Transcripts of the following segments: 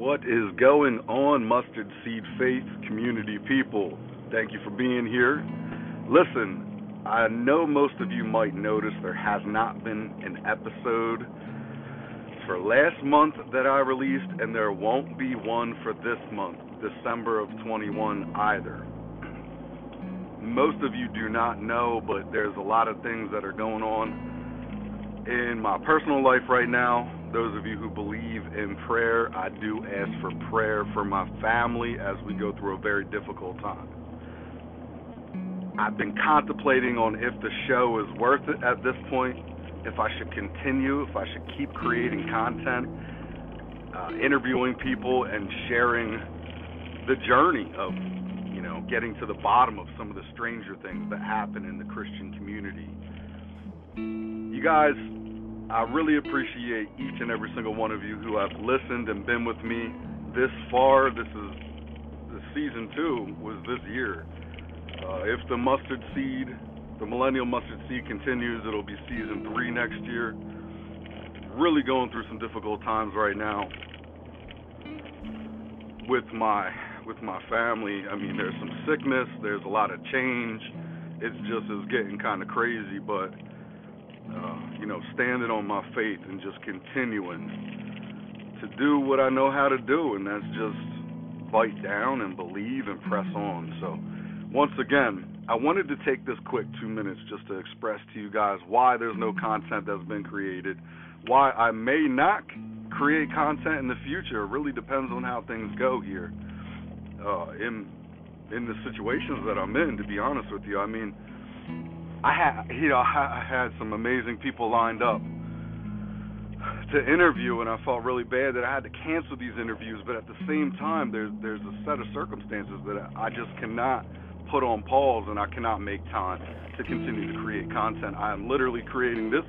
What is going on, Mustard Seed Faith community people? Thank you for being here. Listen, I know most of you might notice there has not been an episode for last month that I released, and there won't be one for this month, December of 21 either. Most of you do not know, but there's a lot of things that are going on in my personal life right now those of you who believe in prayer, I do ask for prayer for my family as we go through a very difficult time. I've been contemplating on if the show is worth it at this point, if I should continue, if I should keep creating content, uh, interviewing people, and sharing the journey of, you know, getting to the bottom of some of the stranger things that happen in the Christian community. You guys, I really appreciate each and every single one of you who have listened and been with me this far. This is the season two was this year. Uh, if the mustard seed, the millennial mustard seed continues, it'll be season three next year. Really going through some difficult times right now with my with my family. I mean, there's some sickness, there's a lot of change. It's just is getting kind of crazy, but uh, you know, standing on my faith and just continuing to do what I know how to do, and that's just bite down and believe and press on. So, once again, I wanted to take this quick two minutes just to express to you guys why there's no content that's been created, why I may not create content in the future. It really depends on how things go here. Uh, in in the situations that I'm in, to be honest with you, I mean I had you know I had some amazing people lined up to interview, and I felt really bad that I had to cancel these interviews. But at the same time, there's there's a set of circumstances that I just cannot put on pause, and I cannot make time to continue to create content. I am literally creating this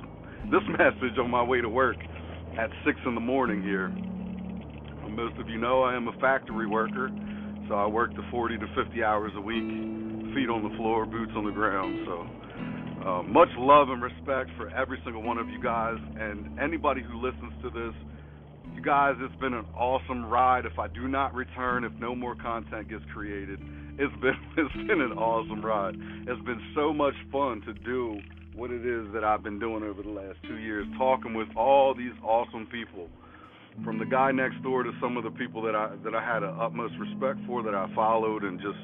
this message on my way to work at six in the morning here. Most of you know I am a factory worker, so I work the 40 to 50 hours a week, feet on the floor, boots on the ground. So uh, much love and respect for every single one of you guys and anybody who listens to this. You guys, it's been an awesome ride. If I do not return, if no more content gets created, it's been it's been an awesome ride. It's been so much fun to do what it is that I've been doing over the last two years, talking with all these awesome people, from the guy next door to some of the people that I that I had a utmost respect for, that I followed, and just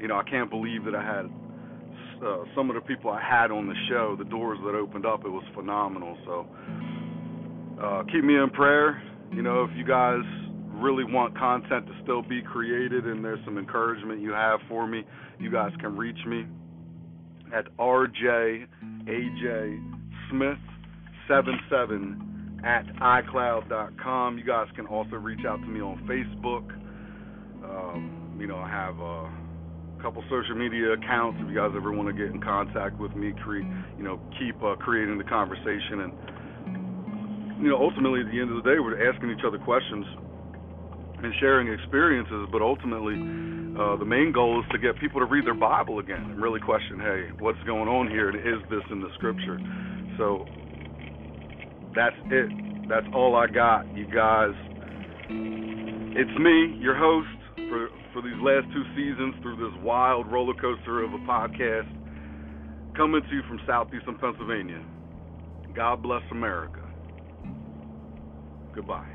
you know I can't believe that I had uh, some of the people I had on the show, the doors that opened up, it was phenomenal. So uh, keep me in prayer. You know, if you guys really want content to still be created and there's some encouragement you have for me, you guys can reach me at rjajsmith77 at icloud.com. You guys can also reach out to me on Facebook. Um, you know, I have uh, couple social media accounts. If you guys ever want to get in contact with me create you know keep uh, creating the conversation and you know ultimately at the end of the day we're asking each other questions and sharing experiences but ultimately uh, the main goal is to get people to read their bible again and really question hey what's going on here and is this in the scripture? So that's it. That's all i got. You guys it's me your host for for these last two seasons through this wild roller coaster of a podcast coming to you from southeastern Pennsylvania. God bless America. Goodbye.